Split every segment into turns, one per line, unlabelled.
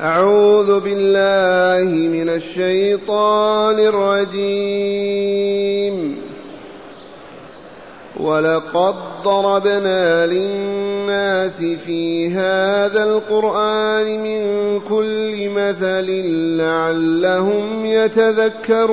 أعوذ بالله من الشيطان الرجيم. ولقد ضربنا للناس في هذا القرآن من كل مثل لعلهم يتذكرون.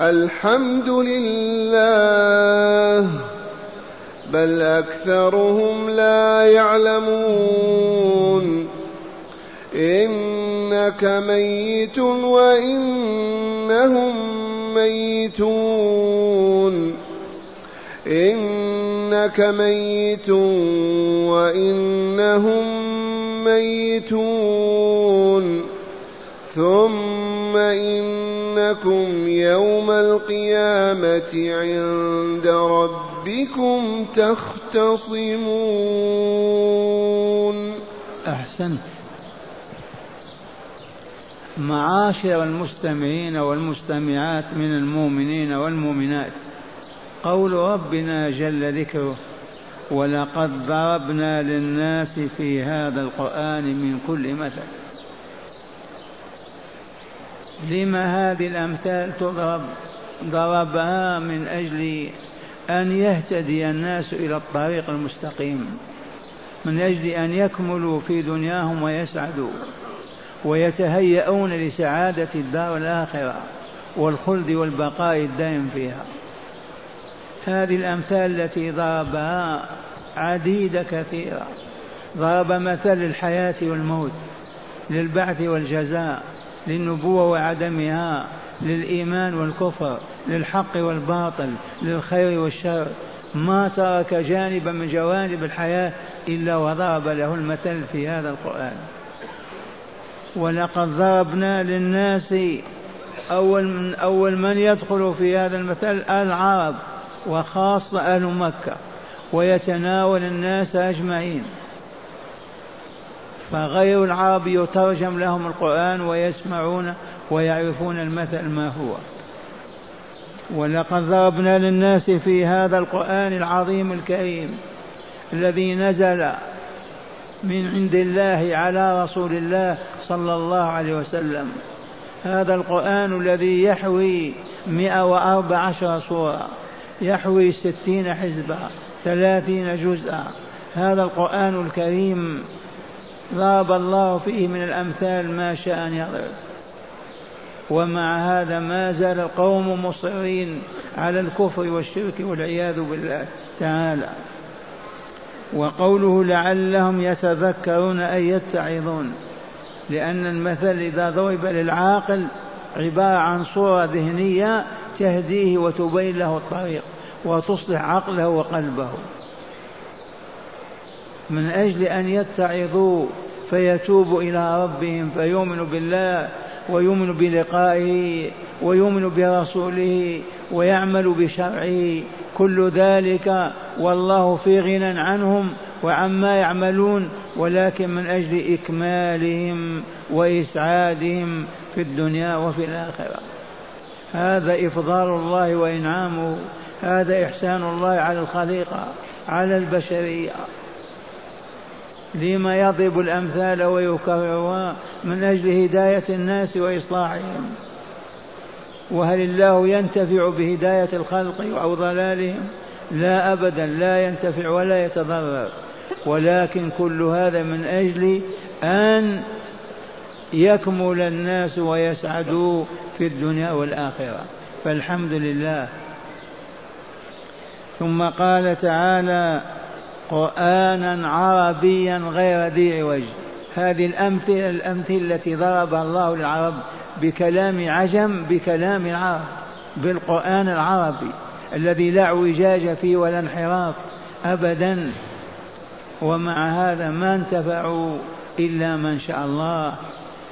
الحمد لله بل أكثرهم لا يعلمون. إنك ميت وإنهم ميتون. إنك ميت وإنهم ميتون. ثم انكم يوم القيامه عند ربكم تختصمون
أحسنت. معاشر المستمعين والمستمعات من المؤمنين والمؤمنات قول ربنا جل ذكره ولقد ضربنا للناس في هذا القرآن من كل مثل. لما هذه الأمثال تضرب ضربها من أجل أن يهتدي الناس إلى الطريق المستقيم. من أجل أن يكملوا في دنياهم ويسعدوا ويتهيئون لسعادة الدار الآخرة والخلد والبقاء الدائم فيها. هذه الأمثال التي ضربها عديدة كثيرة. ضرب مثل للحياة والموت للبعث والجزاء للنبوة وعدمها للإيمان والكفر للحق والباطل للخير والشر. ما ترك جانبا من جوانب الحياة إلا وضرب له المثل في هذا القرآن. ولقد ضربنا للناس أول من أول من يدخل في هذا المثل العرب وخاصة أهل مكة ويتناول الناس أجمعين. فغير العرب يترجم لهم القرآن ويسمعون ويعرفون المثل ما هو. ولقد ضربنا للناس في هذا القرآن العظيم الكريم الذي نزل من عند الله على رسول الله صلى الله عليه وسلم. هذا القرآن الذي يحوي مئة وأربع عشر سورة يحوي ستين حزبا ثلاثين جزءا. هذا القرآن الكريم ضرب الله فيه من الأمثال ما شاء أن يضرب ومع هذا ما زال القوم مصرين على الكفر والشرك والعياذ بالله تعالى. وقوله لعلهم يتذكرون أي يتعظون. لأن المثل إذا ضرب للعاقل عبارة عن صورة ذهنية تهديه وتبين له الطريق وتصلح عقله وقلبه. من أجل أن يتعظوا فيتوبوا إلى ربهم فيؤمنوا بالله ويؤمن بلقائه ويؤمن برسوله ويعمل بشرعه. كل ذلك والله في غنى عنهم وعما يعملون ولكن من أجل إكمالهم وإسعادهم في الدنيا وفي الآخرة. هذا إفضال الله وإنعامه هذا إحسان الله على الخليقة على البشرية. لما يضرب الأمثال ويكررها من أجل هداية الناس وإصلاحهم. وهل الله ينتفع بهداية الخلق أو ضلالهم؟ لا ابدا لا ينتفع ولا يتضرر. ولكن كل هذا من أجل أن يكمل الناس ويسعدوا في الدنيا والآخرة. فالحمد لله. ثم قال تعالى قرآنا عربيا غير ذي عوج. هذه الامثله الأمثلة التي ضربها الله للعرب بكلام عجم بكلام العرب بالقرآن العربي الذي لا اعوجاج فيه ولا انحراف ابدا. ومع هذا ما انتفعوا إلا من شاء الله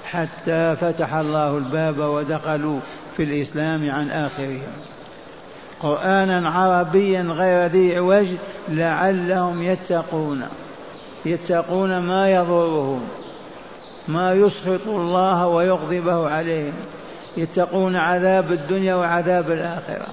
حتى فتح الله الباب ودخلوا في الإسلام عن آخرهم. قرآنا عربيا غير ذي عوج لعلهم يتقون. يتقون ما يضرهم ما يسخط الله ويغضبه عليهم. يتقون عذاب الدنيا وعذاب الآخرة.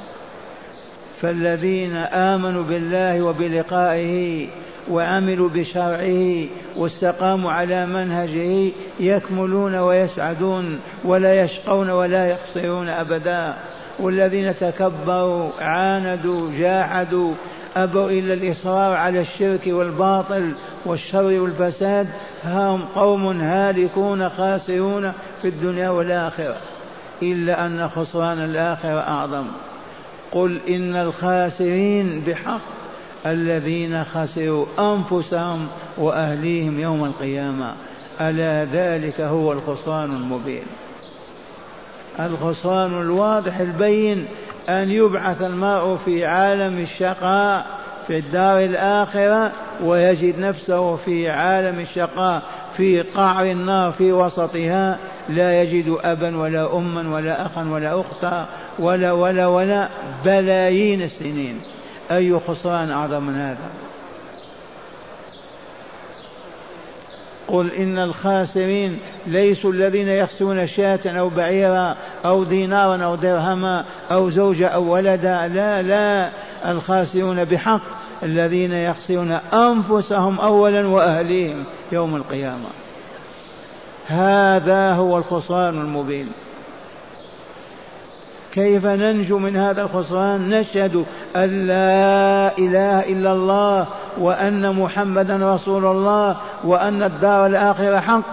فالذين آمنوا بالله وبلقائه وعملوا بشرعه واستقاموا على منهجه يكملون ويسعدون ولا يشقون ولا يخسرون أبدا. والذين تكبروا عاندوا جاحدوا أبوا إلا الإصرار على الشرك والباطل والشر والفساد هم قوم هالكون خاسرون في الدنيا والآخرة إلا أن خسران الآخرة أعظم. قل إن الخاسرين بحق الذين خسروا أنفسهم وأهليهم يوم القيامة. ألا ذلك هو الخسران المبين. الخسران الواضح البين أن يبعث المرء في عالم الشقاء في الدار الآخرة ويجد نفسه في عالم الشقاء في قعر النار في وسطها. لا يجد أبا ولا أما ولا أخا ولا أختا ولا ولا ولا بلايين السنين. أي خسران أعظم من هذا؟ قل إن الخاسرين ليسوا الذين يخسرون شاة أو بعيرا أو دينارا أو درهما أو زوجة أو ولدا. لا لا. الخاسرون بحق الذين يخسرون أنفسهم أولا وأهليهم يوم القيامة. هذا هو الخسران المبين. كيف ننجو من هذا الخسران؟ نشهد أن لا إله إلا الله وأن محمدا رسول الله وأن الدار الآخرة حق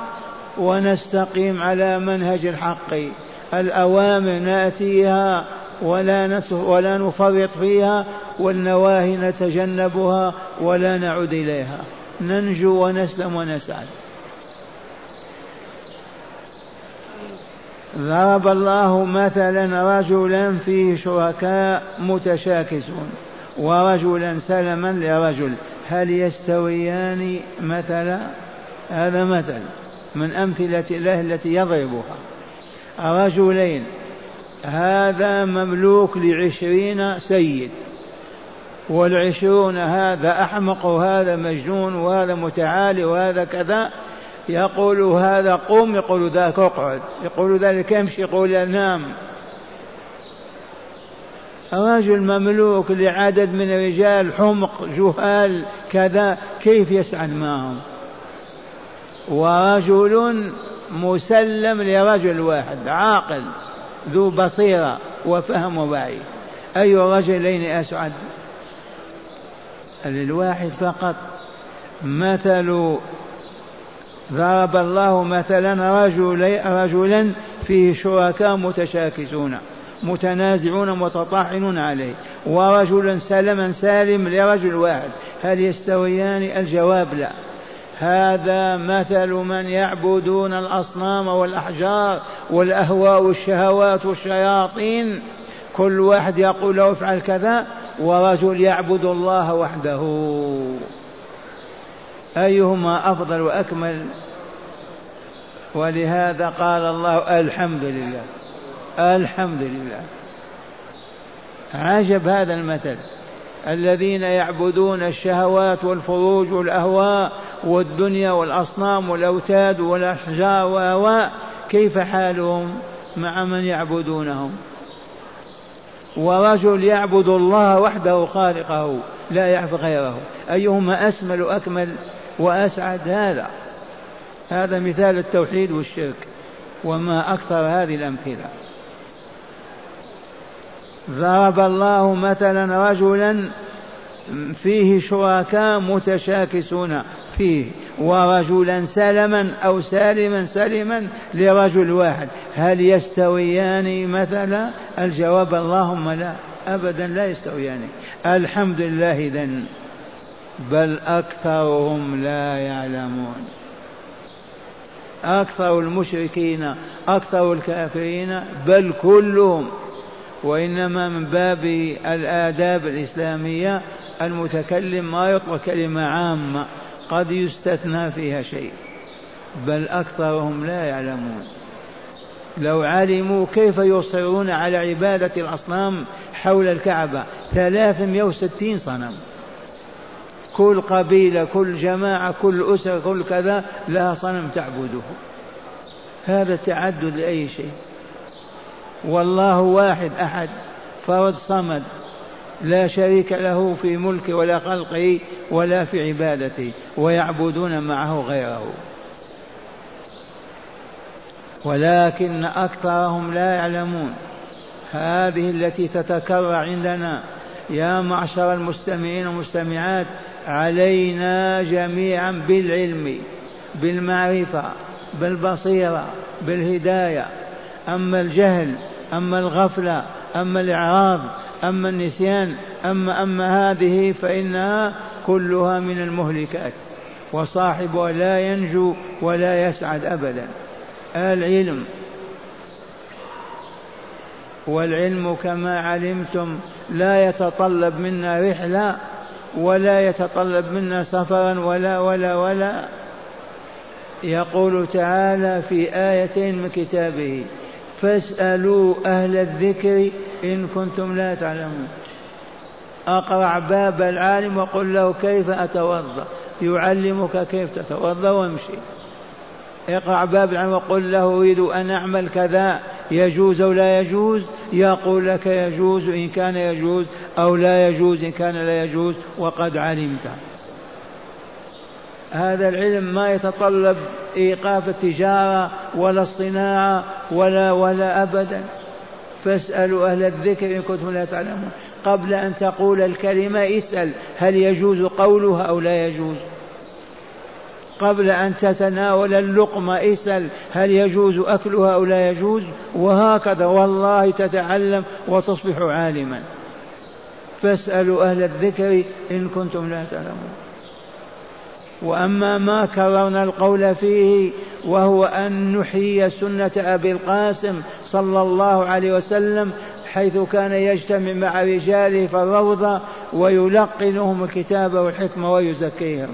ونستقيم على منهج الحق. الأوامر نأتيها ولا ولا نفرط فيها والنواهي نتجنبها ولا نعود إليها. ننجو ونسلم ونسعد. ضرب الله مثلا رجلا فيه شركاء متشاكسون ورجلا سلما لرجل. هل يستويان مثلا هذا مثل من أمثلة الله التي يضربها؟ رجلين. هذا مملوك لعشرين سيد. والعشرون هذا أحمق وهذا مجنون وهذا متعالي وهذا كذا. يقول هذا قم يقول ذاك اقعد يقول ذلك امشي يقول نام. رجل مملوك لعدد من الرجال حمق جهال كذا كيف يسعد معهم؟ ورجل مسلم لرجل واحد عاقل ذو بصيرة وفهم ووعي. أي رجلين أسعد؟ للواحد فقط. مثل ضرب الله مثلا رجل رجلا فيه شركاء متشاكسون متنازعون متطاحنون عليه ورجلا سلما سالم لرجل واحد. هل يستويان؟ الجواب لا. هذا مثل من يعبدون الأصنام والأحجار والأهواء والشهوات والشياطين. كل واحد يقول له افعل كذا ورجل يعبد الله وحده. أيهما أفضل وأكمل؟ ولهذا قال الله الحمد لله الحمد لله. عجب هذا المثل. الذين يعبدون الشهوات والفروج والأهواء والدنيا والأصنام والأوتاد والأحجار و كيف حالهم مع من يعبدونهم؟ ورجل يعبد الله وحده خالقه لا يعرف غيره. أيهما أسمل أكمل وأسعد هذا. هذا مثال التوحيد والشرك وما أكثر هذه الأمثلة. ضرب الله مثلا رجلا فيه شركاء متشاكسون فيه ورجلا سلما أو سالما سلما لرجل واحد. هل يستويان مثلا؟ الجواب اللهم لا أبدا لا يستويان. الحمد لله إذن. بل أكثرهم لا يعلمون. أكثر المشركين أكثر الكافرين بل كلهم وإنما من باب الآداب الإسلامية المتكلم ما يطلق كلمة عامة قد يستثنى فيها شيء بل أكثرهم لا يعلمون. لو علموا كيف يصرون على عبادة الأصنام حول الكعبة ثلاثمائة وستين صنم. كل قبيلة كل جماعة كل أسرة كل كذا لها صنم تعبده. هذا التعدد لأي شيء. والله واحد أحد فرد صمد لا شريك له في ملكه ولا خلقه ولا في عبادته ويعبدون معه غيره. ولكن أكثرهم لا يعلمون. هذه التي تتكرر عندنا يا معشر المستمعين والمستمعات علينا جميعا بالعلم بالمعرفة بالبصيرة بالهداية. أما الجهل أما الغفلة أما الإعراض أما النسيان أما أما هذه فإنها كلها من المهلكات. وصاحبها لا ينجو ولا يسعد أبدا. العلم. والعلم كما علمتم لا يتطلب منا رحلة ولا يتطلب منا سفرا ولا ولا ولا يقول تعالى في آيتين من كتابه فاسألوا أهل الذكر إن كنتم لا تعلمون. أقرع باب العالم وقل له كيف أتوضأ يعلمك كيف تتوضأ وامشي. اقرع باب العلم وقل له أريد أن أعمل كذا يجوز أو لا يجوز؟ يقول لك يجوز إن كان يجوز أو لا يجوز إن كان لا يجوز وقد علمت. هذا العلم ما يتطلب إيقاف التجارة ولا الصناعة ولا ولا ابدا. فاسألوا أهل الذكر إن كنتم لا تعلمون. قبل أن تقول الكلمة اسأل هل يجوز قولها أو لا يجوز؟ قبل أن تتناول اللقمة. اسأل هل يجوز أكلها أو لا يجوز؟ وهكذا والله تتعلم وتصبح عالما. فاسألوا أهل الذكر إن كنتم لا تعلمون. وأما ما كررنا القول فيه وهو أن نحيي سنة أبي القاسم صلى الله عليه وسلم حيث كان يجتمع مع رجاله في الروضة ويلقنهم الكتاب والحكمة ويزكيهم.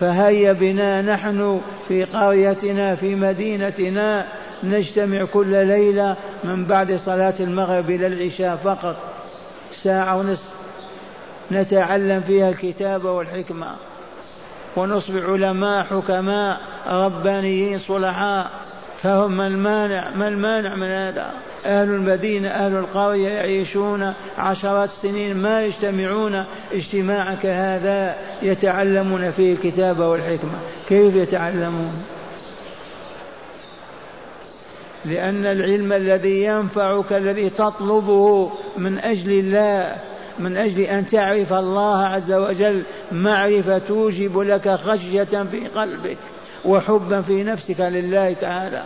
فهيا بنا نحن في قريتنا في مدينتنا نجتمع كل ليلة من بعد صلاة المغرب إلى العشاء فقط ساعة ونصف نتعلم فيها الكتاب والحكمة ونصبح علماء حكماء ربانيين صلحاء. فهم ما المانع ما المانع من هذا؟ أهل المدينة أهل القرية يعيشون عشرات السنين ما يجتمعون اجتماعا كهذا يتعلمون فيه الكتاب والحكمة. كيف يتعلمون؟ لأن العلم الذي ينفعك الذي تطلبه من أجل الله من أجل أن تعرف الله عز وجل معرفة توجب لك خشية في قلبك. وحبا في نفسك لله تعالى.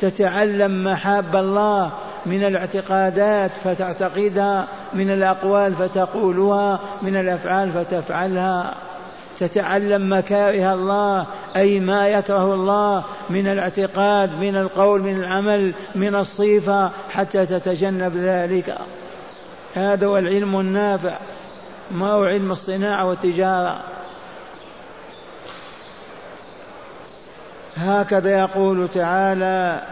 تتعلم محاب الله من الاعتقادات فتعتقدها من الأقوال فتقولها من الأفعال فتفعلها. تتعلم مكاره الله أي ما يكره الله من الاعتقاد من القول من العمل من الصفة حتى تتجنب ذلك. هذا هو العلم النافع ما هو علم الصناعة والتجارة. هكذا يقول تعالى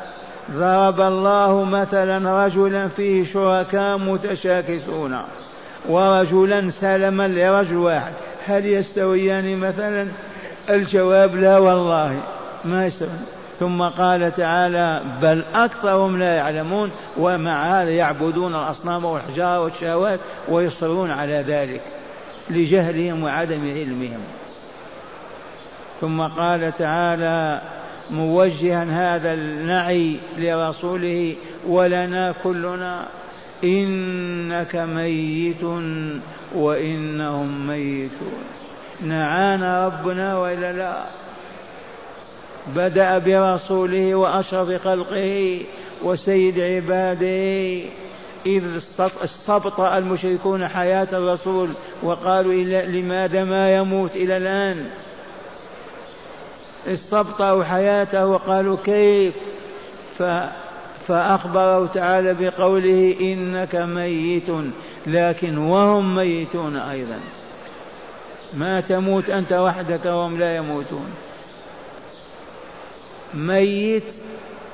ضرب الله مثلا رجلا فيه شركاء متشاكسون ورجلا سلما لرجل واحد. هل يستويان مثلا؟ الجواب لا والله ما يستويان. ثم قال تعالى بل أكثرهم لا يعلمون ومع هذا يعبدون الأصنام والحجارة والشهوات ويصرون على ذلك لجهلهم وعدم علمهم. ثم قال تعالى موجها هذا النعي لرسوله ولنا كلنا إنك ميت وإنهم ميتون. نعانا ربنا وإلا لا. بدأ برسوله وأشرف خلقه وسيد عباده. إذ استبطأ المشركون حياة الرسول وقالوا لماذا ما يموت إلى الآن؟ استبطأوا حياته وقالوا كيف؟ ف فأخبره تعالى بقوله إنك ميت لكن وهم ميتون أيضا. ما تموت أنت وحدك وهم لا يموتون. ميت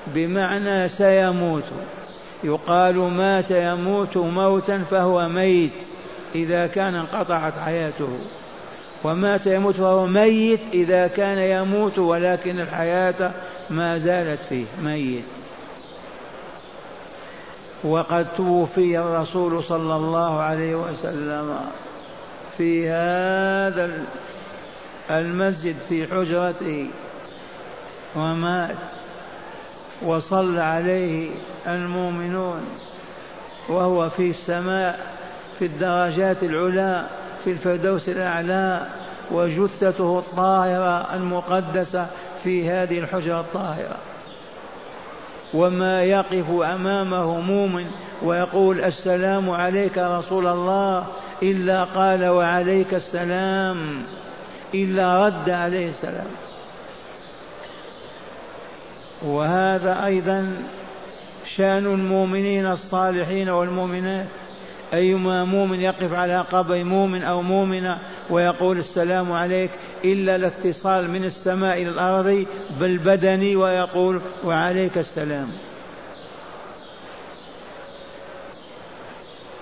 بمعنى سيموت. يقال مات يموت موتا فهو ميت إذا كان انقطعت حياته. ومات يموت فهو ميت إذا كان يموت ولكن الحياة ما زالت فيه ميت. وقد توفي الرسول صلى الله عليه وسلم في هذا المسجد في حجرته ومات. وصلى عليه المؤمنون وهو في السماء في الدرجات العلى. في الفردوس الأعلى وجثته الطاهرة المقدسة في هذه الحجرة الطاهرة. وما يقف أمامه مؤمن ويقول السلام عليك رسول الله إلا قال وعليك السلام إلا رد عليه السلام. وهذا أيضا شأن المؤمنين الصالحين والمؤمنات. أيما مؤمن يقف على قبر مؤمن أو مؤمنة ويقول السلام عليك إلا الاتصال من السماء إلى الأرض بالبدن ويقول وعليك السلام.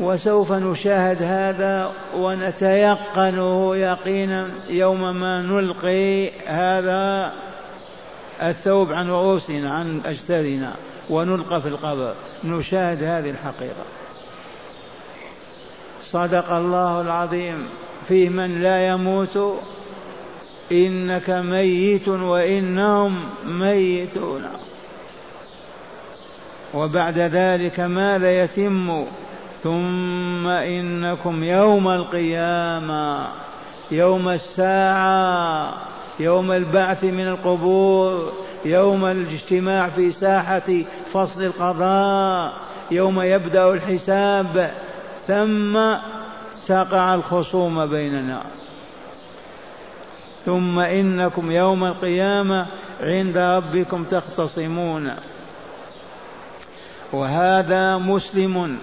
وسوف نشاهد هذا ونتيقنه يقينا يوم ما نلقي هذا الثوب عن رؤوسنا عن أجسادنا ونلقى في القبر. نشاهد هذه الحقيقة. صدق الله العظيم. في من لا يموت إنك ميت وإنهم ميتون. وبعد ذلك ماذا يتم ثم إنكم يوم القيامة يوم الساعة يوم البعث من القبور يوم الاجتماع في ساحة فصل القضاء يوم يبدأ الحساب. ثم تقع الخصوم بيننا. ثم إنكم يوم القيامة عند ربكم تختصمون. وهذا مسلم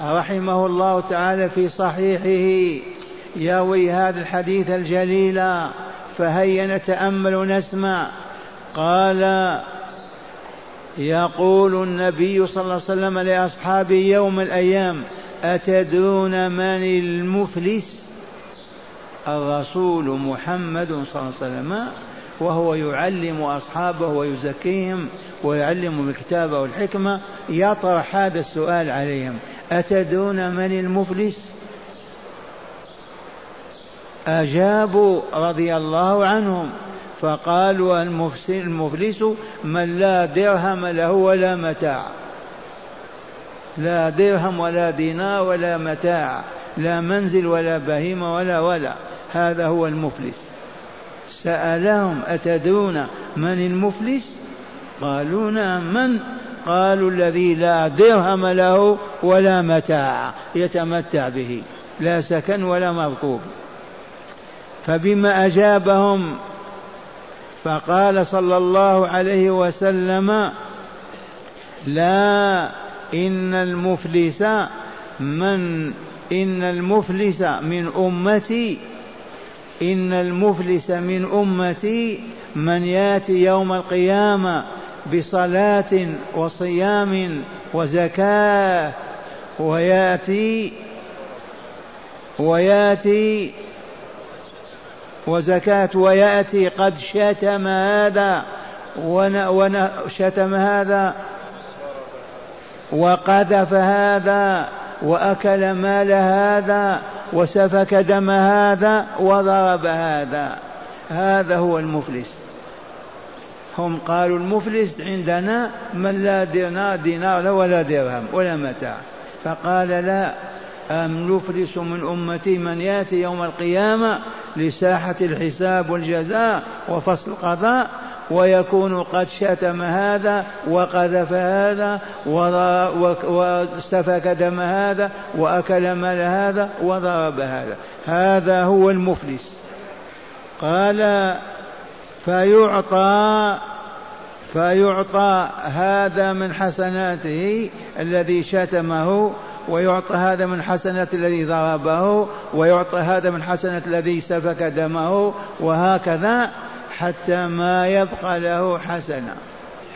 رحمه الله تعالى في صحيحه يروي هذا الحديث الجليل فهيا نتأمل ونسمع. قال يقول النبي صلى الله عليه وسلم لأصحابه يوم الأيام أتدرون من المفلس؟ الرسول محمد صلى الله عليه وسلم وهو يعلم أصحابه ويزكيهم ويعلمهم الكتاب والحكمة يطرح هذا السؤال عليهم. أتدرون من المفلس؟ أجابوا رضي الله عنهم فقالوا المفلس من لا درهم له ولا متاع. لا درهم ولا دينار ولا متاع لا منزل ولا بهيمة ولا ولا. هذا هو المفلس. سألهم أتدرون من المفلس؟ قالوا نعم من؟ قالوا الذي لا درهم له ولا متاع يتمتع به لا سكن ولا مركوب. فبما أجابهم فقال صلى الله عليه وسلم لا إن المفلس من إن المفلس من أمتي إن المفلس من أمتي من يأتي يوم القيامة بصلاة وصيام وزكاة ويأتي ويأتي وزكاة ويأتي قد شتم هذا وشتم هذا وقذف هذا وأكل مال هذا وسفك دم هذا وضرب هذا. هذا هو المفلس. هم قالوا المفلس عندنا من لا دينار دينار ولا درهم ولا متاع. فقال لا المفلس من أمتي من يأتي يوم القيامة لساحة الحساب والجزاء وفصل القضاء؟ ويكون قد شتم هذا وقذف هذا وسفك دم هذا وأكل مال هذا وضرب هذا. هذا هو المفلس. قال فيعطى فيعطى هذا من حسناته الذي شتمه ويعطى هذا من حسنات الذي ضربه ويعطى هذا من حسنات الذي سفك دمه وهكذا حتى ما يبقى له حسنة.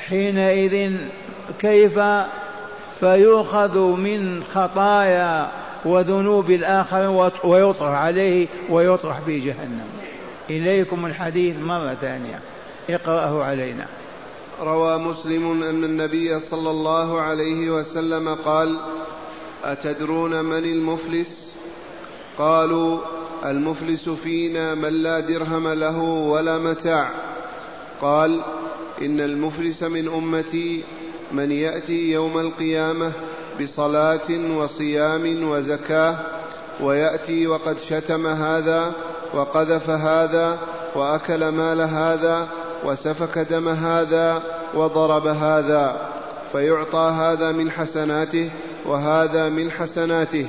حينئذ كيف فيؤخذ من خطايا وذنوب الآخر ويطرح عليه ويطرح في جهنم. إليكم الحديث مرة ثانية. اقرأه علينا.
روى مسلم أن النبي صلى الله عليه وسلم قال أتدرون من المفلس؟ قالوا المفلس فينا من لا درهم له ولا متاع. قال إن المفلس من أمتي من يأتي يوم القيامة بصلاة وصيام وزكاة ويأتي وقد شتم هذا وقذف هذا وأكل مال هذا وسفك دم هذا وضرب هذا فيعطى هذا من حسناته وهذا من حسناته.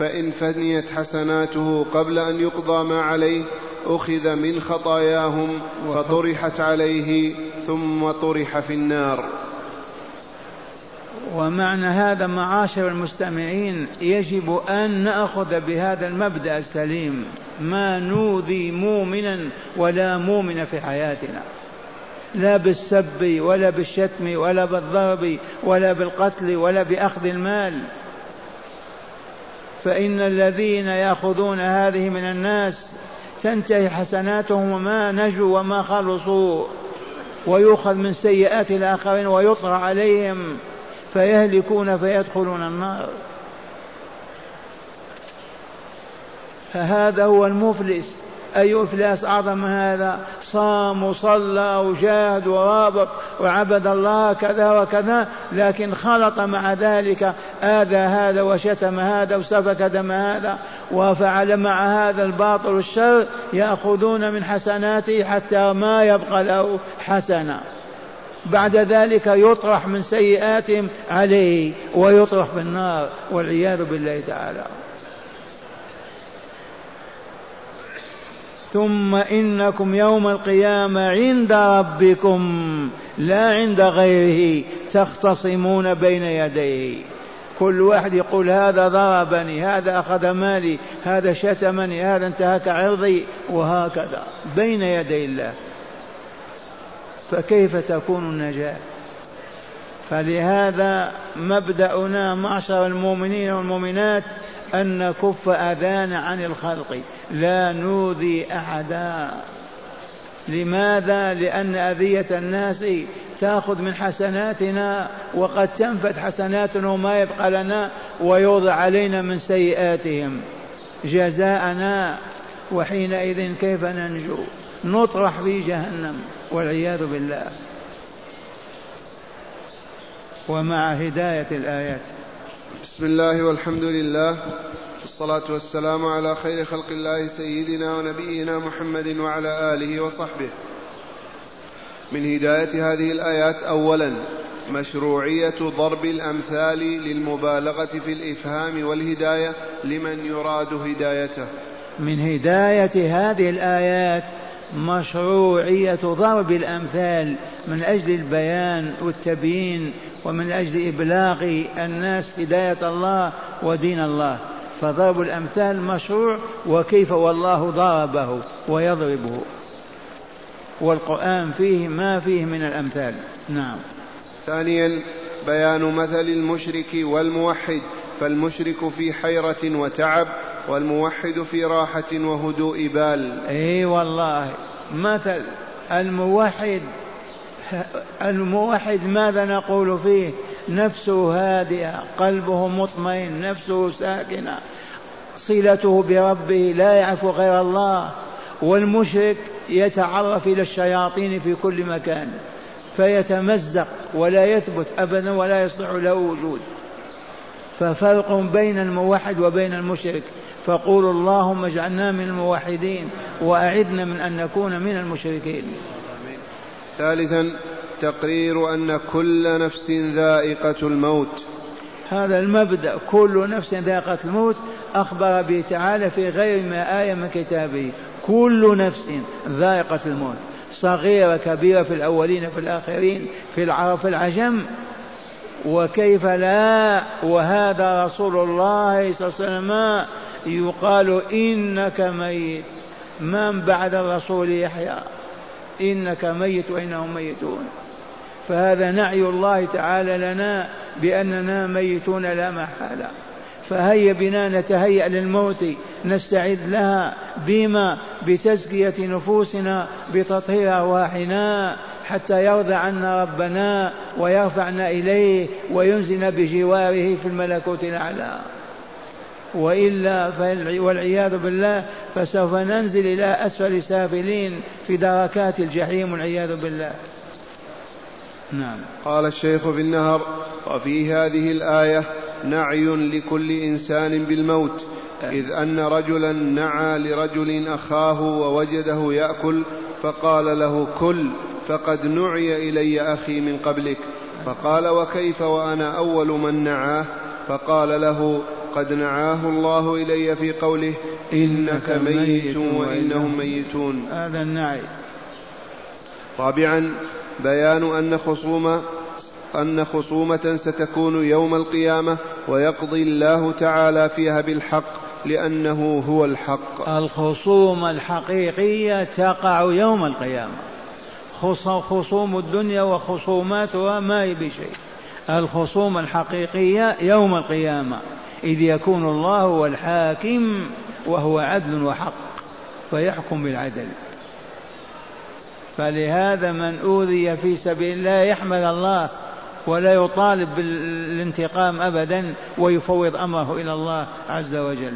فإن فنيت حسناته قبل أن يقضى ما عليه أخذ من خطاياهم فطرحت عليه ثم طرح في النار.
ومعنى هذا معاشر المستمعين يجب أن نأخذ بهذا المبدأ السليم. ما نوذي مؤمنا ولا مؤمن في حياتنا. لا بالسب ولا بالشتم ولا بالضرب ولا بالقتل ولا بأخذ المال. فإن الذين يأخذون هذه من الناس تنتهي حسناتهم وما نجوا وما خلصوا ويؤخذ من سيئات الآخرين ويطرى عليهم فيهلكون فيدخلون النار. فهذا هو المفلس. أي إفلاس أعظم هذا. صام وصلى وجاهد ورابط وعبد الله كذا وكذا لكن خلط مع ذلك آذى هذا وشتم هذا وسفك دم هذا وفعل مع هذا الباطل والشر يأخذون من حسناته حتى ما يبقى له حسنة بعد ذلك يطرح من سيئاتهم عليه ويطرح في النار والعياذ بالله تعالى. ثم إنكم يوم القيامة عند ربكم لا عند غيره تختصمون بين يديه. كل واحد يقول هذا ضربني هذا أخذ مالي هذا شتمني هذا انتهك عرضي وهكذا بين يدي الله. فكيف تكون النجاة؟ فلهذا مبدأنا معشر المؤمنين والمؤمنات أن نكف أذان عن الخلق لا نؤذي أحدا. لماذا؟ لأن أذية الناس تأخذ من حسناتنا وقد تنفت حسناتنا وما يبقى لنا ويوضع علينا من سيئاتهم. جزاءنا وحينئذ كيف ننجو؟ نطرح في جهنم والعياذ بالله. ومع هداية الآيات.
بسم الله والحمد لله والصلاة والسلام على خير خلق الله سيدنا ونبينا محمد وعلى آله وصحبه. من هداية هذه الآيات أولا مشروعية ضرب الأمثال للمبالغة في الإفهام والهداية لمن يراد هدايته.
من هداية هذه الآيات مشروعية ضرب الأمثال من أجل البيان والتبيين ومن أجل إبلاغ الناس هداية الله ودين الله. فضرب الأمثال مشروع وكيف والله ضربه ويضربه. والقرآن فيه ما فيه من الأمثال. نعم.
ثانيا بيان مثل المشرك والموحد فالمشرك في حيرة وتعب والموحد في راحة وهدوء بال.
إي والله مثل الموحد الموحد ماذا نقول فيه؟ نفسه هادئة قلبه مطمئن نفسه ساكنة صلته بربه لا يعرف غير الله. والمشرك يتعرف إلى الشياطين في كل مكان فيتمزق ولا يثبت أبدا ولا يصح له وجود. ففرق بين الموحد وبين المشرك. فقول اللهم اجعلنا من الموحدين وأعذنا من أن نكون من المشركين.
ثالثا تقرير أن كل نفس ذائقة الموت.
هذا المبدأ كل نفس ذائقة الموت أخبر به تعالى في غير ما آية من كتابه. كل نفس ذائقة الموت. صغيرة كبيرة في الأولين في الآخرين في العرب في العجم. وكيف لا؟ وهذا رسول الله صلى الله عليه وسلم يقال إنك ميت. من بعد الرسول يحيى؟ إنك ميت وإنهم ميتون. فهذا نعي الله تعالى لنا بأننا ميتون لا محالة. فهيا بنا نتهيأ للموت. نستعد لها بما؟ بتزكية نفوسنا بتطهير أرواحنا حتى يرضى عنا ربنا ويرفعنا إليه وينزل بجواره في الملكوت الأعلى. وإلا والعياذ بالله فسوف ننزل إلى أسفل سافلين في دركات الجحيم والعياذ بالله.
نعم. قال الشيخ في النهر وفي هذه الآية نعي لكل إنسان بالموت إذ أن رجلا نعى لرجل أخاه ووجده يأكل فقال له كل فقد نعي إلي أخي من قبلك. فقال وكيف وأنا أول من نعاه؟ فقال له قد نعاه الله إلي في قوله إنك ميت وإنهم ميتون.
هذا النعي.
رابعا بيان أن خصوم أن خصومة ستكون يوم القيامة ويقضي الله تعالى فيها بالحق لأنه هو الحق.
الخصوم الحقيقية تقع يوم القيامة. خصوم الدنيا وخصوماتها ما هي بشيء. الخصوم الحقيقية يوم القيامة. إذ يكون الله هو الحاكم وهو عدل وحق فيحكم بالعدل. فلهذا من أوذي في سبيل الله يحمد الله ولا يطالب بالانتقام أبدا ويفوض أمره إلى الله عز وجل.